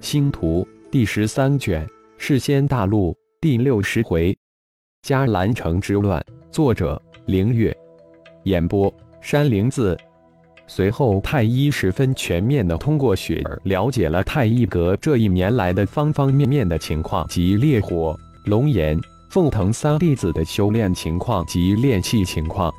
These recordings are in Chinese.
星图第十三卷，世仙大陆第六十回，迦兰城之乱。作者：凌月。演播：山灵子。随后，太医十分全面的通过雪儿了解了太医阁这一年来的方方面面的情况及烈火、龙炎、凤腾三弟子的修炼情况及炼气情况。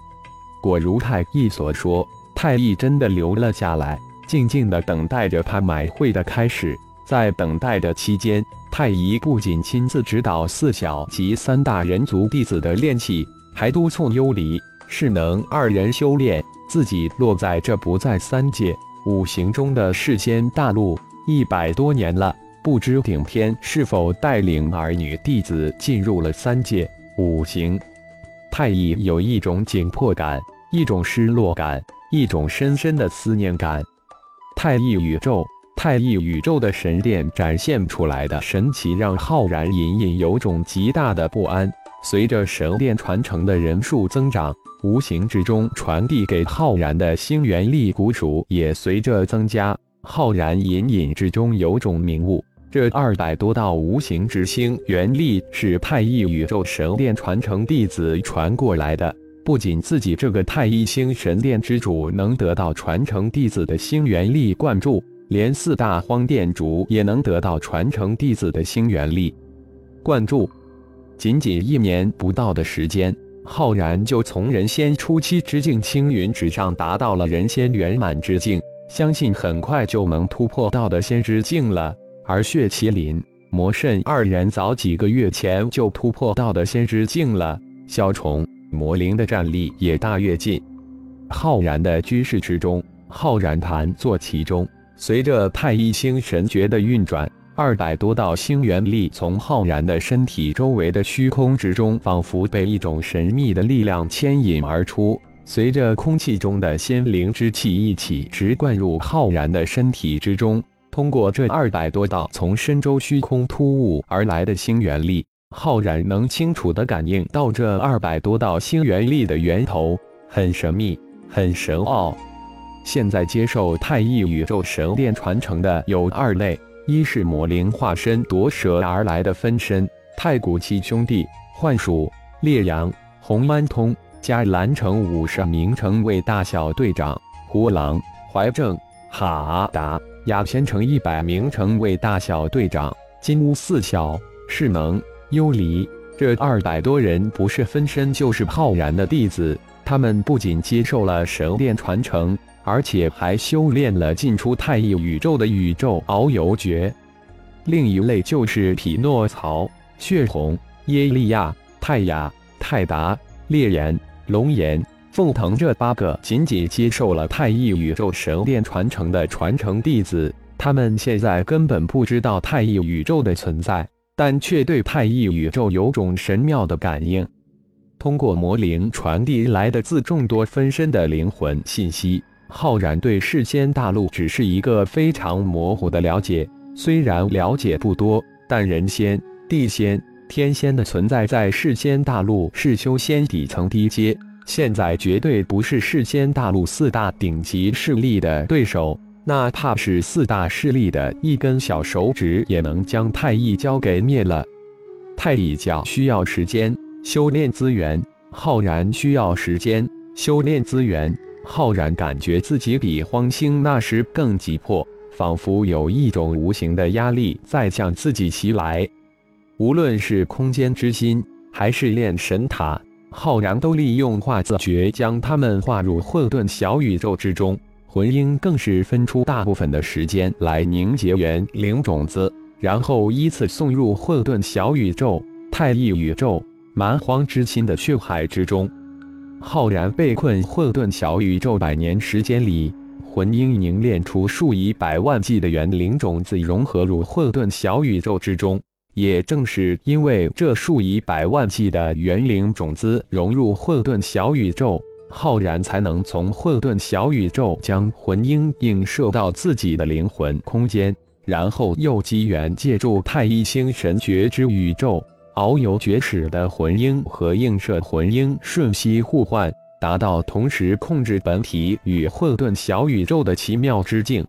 果如太医所说，太医真的留了下来，静静的等待着他买会的开始。在等待的期间，太乙不仅亲自指导四小及三大人族弟子的炼气，还督促幽离、势能二人修炼。自己落在这不在三界五行中的世间大陆一百多年了，不知顶天是否带领儿女弟子进入了三界五行。太乙有一种紧迫感，一种失落感，一种深深的思念感。太乙宇宙。太一宇宙的神殿展现出来的神奇，让浩然隐隐有种极大的不安。随着神殿传承的人数增长，无形之中传递给浩然的星元力股数也随着增加。浩然隐隐之中有种明悟：这二百多道无形之星元力是太一宇宙神殿传承弟子传过来的。不仅自己这个太一星神殿之主能得到传承弟子的星元力灌注。连四大荒殿主也能得到传承弟子的星元力灌注，仅仅一年不到的时间，浩然就从人仙初期之境青云之上达到了人仙圆满之境，相信很快就能突破到的仙之境了。而血麒麟、魔圣二人早几个月前就突破到的仙之境了，小虫、魔灵的战力也大跃进。浩然的居室之中，浩然盘坐其中。随着太一星神诀的运转，二百多道星元力从浩然的身体周围的虚空之中，仿佛被一种神秘的力量牵引而出，随着空气中的仙灵之气一起直灌入浩然的身体之中。通过这二百多道从深州虚空突兀而来的星元力，浩然能清楚地感应到这二百多道星元力的源头，很神秘，很神奥。现在接受太一宇宙神殿传承的有二类，一是魔灵化身夺舍而来的分身太古七兄弟幻鼠、烈阳、红安通加蓝城五十名城为大小队长胡狼、怀正、哈达、雅仙城一百名城为大小队长金乌四小势能、幽离，这二百多人不是分身就是浩然的弟子，他们不仅接受了神殿传承。而且还修炼了进出太一宇宙的宇宙遨游诀。另一类就是匹诺曹、血红、耶利亚、泰雅、泰达、烈炎、龙炎、凤腾这八个仅仅接受了太一宇宙神殿传承的传承弟子。他们现在根本不知道太一宇宙的存在，但却对太一宇宙有种神妙的感应。通过魔灵传递来的自众多分身的灵魂信息。浩然对世间大陆只是一个非常模糊的了解，虽然了解不多，但人仙、地仙、天仙的存在在世间大陆是修仙底层低阶，现在绝对不是世间大陆四大顶级势力的对手，哪怕是四大势力的一根小手指，也能将太乙教给灭了。太乙教需要时间修炼资源，浩然需要时间修炼资源。浩然感觉自己比荒星那时更急迫，仿佛有一种无形的压力在向自己袭来。无论是空间之心，还是炼神塔，浩然都利用化字诀将它们化入混沌小宇宙之中。魂婴更是分出大部分的时间来凝结元灵种子，然后依次送入混沌小宇宙、太一宇宙、蛮荒之心的血海之中。浩然被困混沌小宇宙百年时间里，魂婴凝练出数以百万计的元灵种子，融合入混沌小宇宙之中。也正是因为这数以百万计的元灵种子融入混沌小宇宙，浩然才能从混沌小宇宙将魂婴映射到自己的灵魂空间，然后又机缘借助太一星神诀之宇宙。遨游绝史的魂婴和映射魂婴瞬息互换，达到同时控制本体与混沌小宇宙的奇妙之境。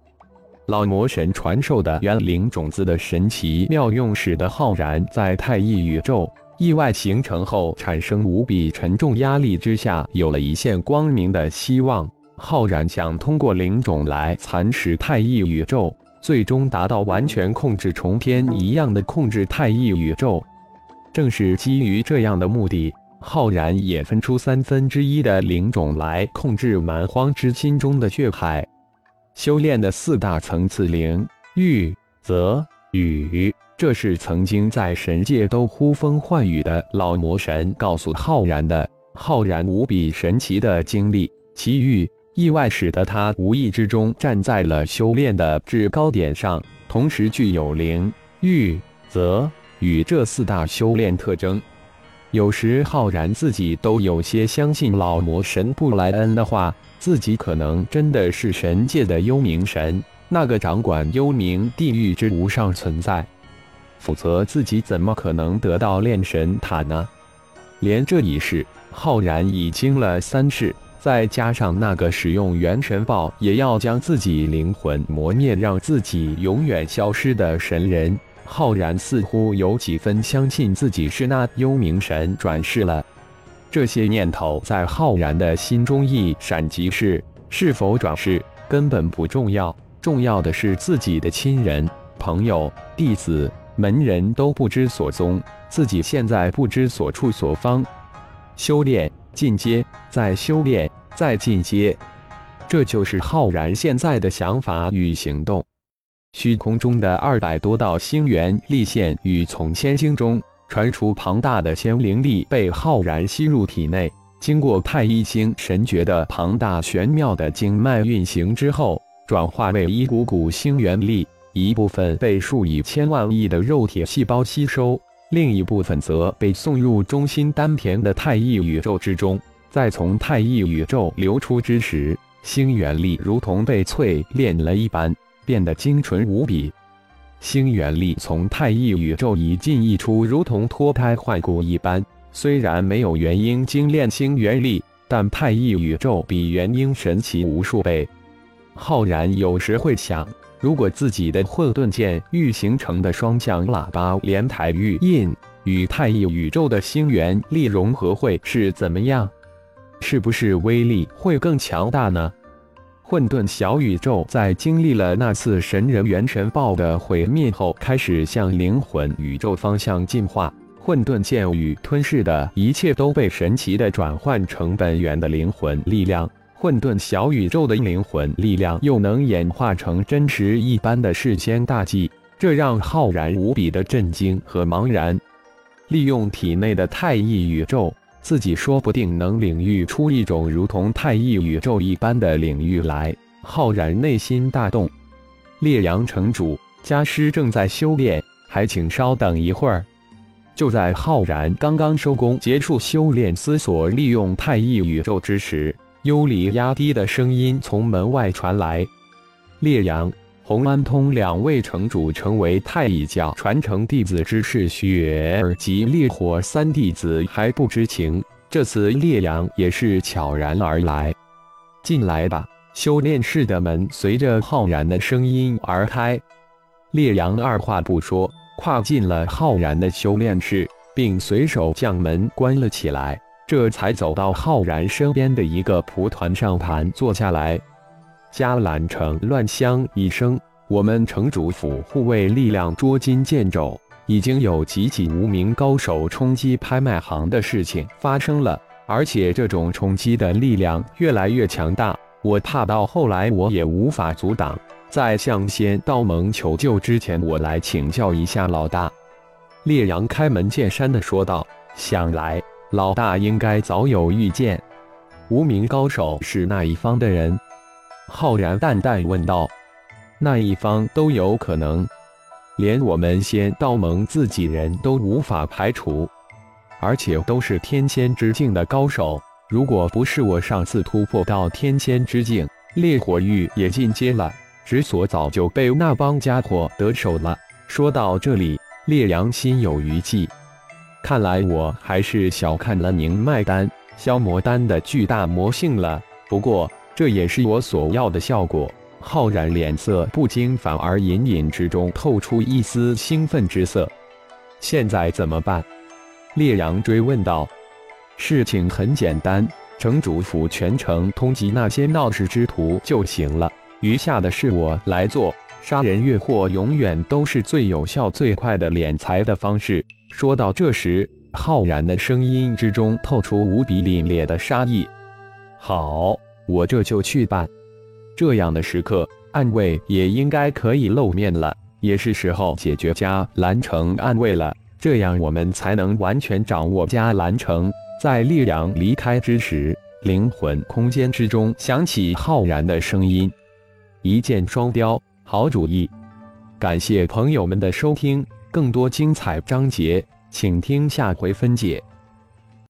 老魔神传授的元灵种子的神奇妙用，使得浩然在太一宇宙意外形成后产生无比沉重压力之下，有了一线光明的希望。浩然想通过灵种来蚕食太一宇宙，最终达到完全控制重天一样的控制太一宇宙。正是基于这样的目的，浩然也分出三分之一的灵种来控制蛮荒之心中的血海。修炼的四大层次灵、玉、泽、雨，这是曾经在神界都呼风唤雨的老魔神告诉浩然的。浩然无比神奇的经历，奇遇意外使得他无意之中站在了修炼的制高点上，同时具有灵、玉、泽、与这四大修炼特征。有时浩然自己都有些相信老魔神布莱恩的话。自己可能真的是神界的幽冥神，那个掌管幽冥地狱之无上存在，否则自己怎么可能得到炼神塔呢？连这一世，浩然已经了三世，再加上那个使用元神爆也要将自己灵魂磨灭，让自己永远消失的神人，浩然似乎有几分相信自己是那幽冥神转世了。这些念头在浩然的心中一闪即逝，是否转世根本不重要，重要的是自己的亲人、朋友、弟子、门人都不知所踪，自己现在不知所处所方。修炼进阶，再修炼，再进阶，这就是浩然现在的想法与行动。虚空中的二百多道星元立现与从千星中。传出庞大的仙灵力被浩然吸入体内，经过太一星神诀的庞大玄妙的经脉运行之后，转化为一股股星元力，一部分被数以千万亿的肉体细胞吸收，另一部分则被送入中心丹田的太一宇宙之中。在从太一宇宙流出之时，星元力如同被淬炼了一般，变得精纯无比。星元力从太一宇宙一进一出，如同脱胎换骨一般。虽然没有元婴精炼星元力，但太一宇宙比元婴神奇无数倍。浩然有时会想，如果自己的混沌剑玉形成的双向喇叭连台玉印与太一宇宙的星元力融合，会是怎么样？是不是威力会更强大呢？混沌小宇宙在经历了那次神人元神爆的毁灭后，开始向灵魂宇宙方向进化。混沌剑与吞噬的一切都被神奇的转换成本源的灵魂力量。混沌小宇宙的灵魂力量又能演化成真实一般的世间大计，这让浩然无比的震惊和茫然。利用体内的太一宇宙。自己说不定能领域出一种如同太一宇宙一般的领域来。浩然内心大动。烈阳城主，家师正在修炼，还请稍等一会儿。就在浩然刚刚收工结束修炼，思索利用太一宇宙之时，幽离压低的声音从门外传来：“烈阳。”洪安通两位城主成为太乙教传承弟子之事，雪儿及烈火三弟子还不知情。这次烈阳也是悄然而来，进来吧。修炼室的门随着浩然的声音而开，烈阳二话不说，跨进了浩然的修炼室，并随手将门关了起来，这才走到浩然身边的一个蒲团上盘坐下来。迦兰城乱响一声，我们城主府护卫力量捉襟见肘，已经有几起无名高手冲击拍卖行的事情发生了，而且这种冲击的力量越来越强大，我怕到后来我也无法阻挡。在向仙道盟求救之前，我来请教一下老大。烈阳开门见山的说道：“想来老大应该早有预见，无名高手是那一方的人。”浩然淡淡问道：“那一方都有可能，连我们仙道盟自己人都无法排除，而且都是天仙之境的高手。如果不是我上次突破到天仙之境，烈火域也进阶了，执所早就被那帮家伙得手了。”说到这里，烈阳心有余悸，看来我还是小看了凝脉丹、消魔丹的巨大魔性了。不过。这也是我所要的效果。浩然脸色不惊，反而隐隐之中透出一丝兴奋之色。现在怎么办？烈阳追问道。事情很简单，城主府全城通缉那些闹事之徒就行了，余下的事我来做。杀人越货永远都是最有效、最快的敛财的方式。说到这时，浩然的声音之中透出无比凛冽的杀意。好，我这就去办。这样的时刻，暗卫也应该可以露面了，也是时候解决迦兰城暗卫了。这样我们才能完全掌握迦兰城。在烈阳离开之时，灵魂空间之中响起浩然的声音：“一箭双雕。”好主意，感谢朋友们的收听，更多精彩章节，请听下回分解。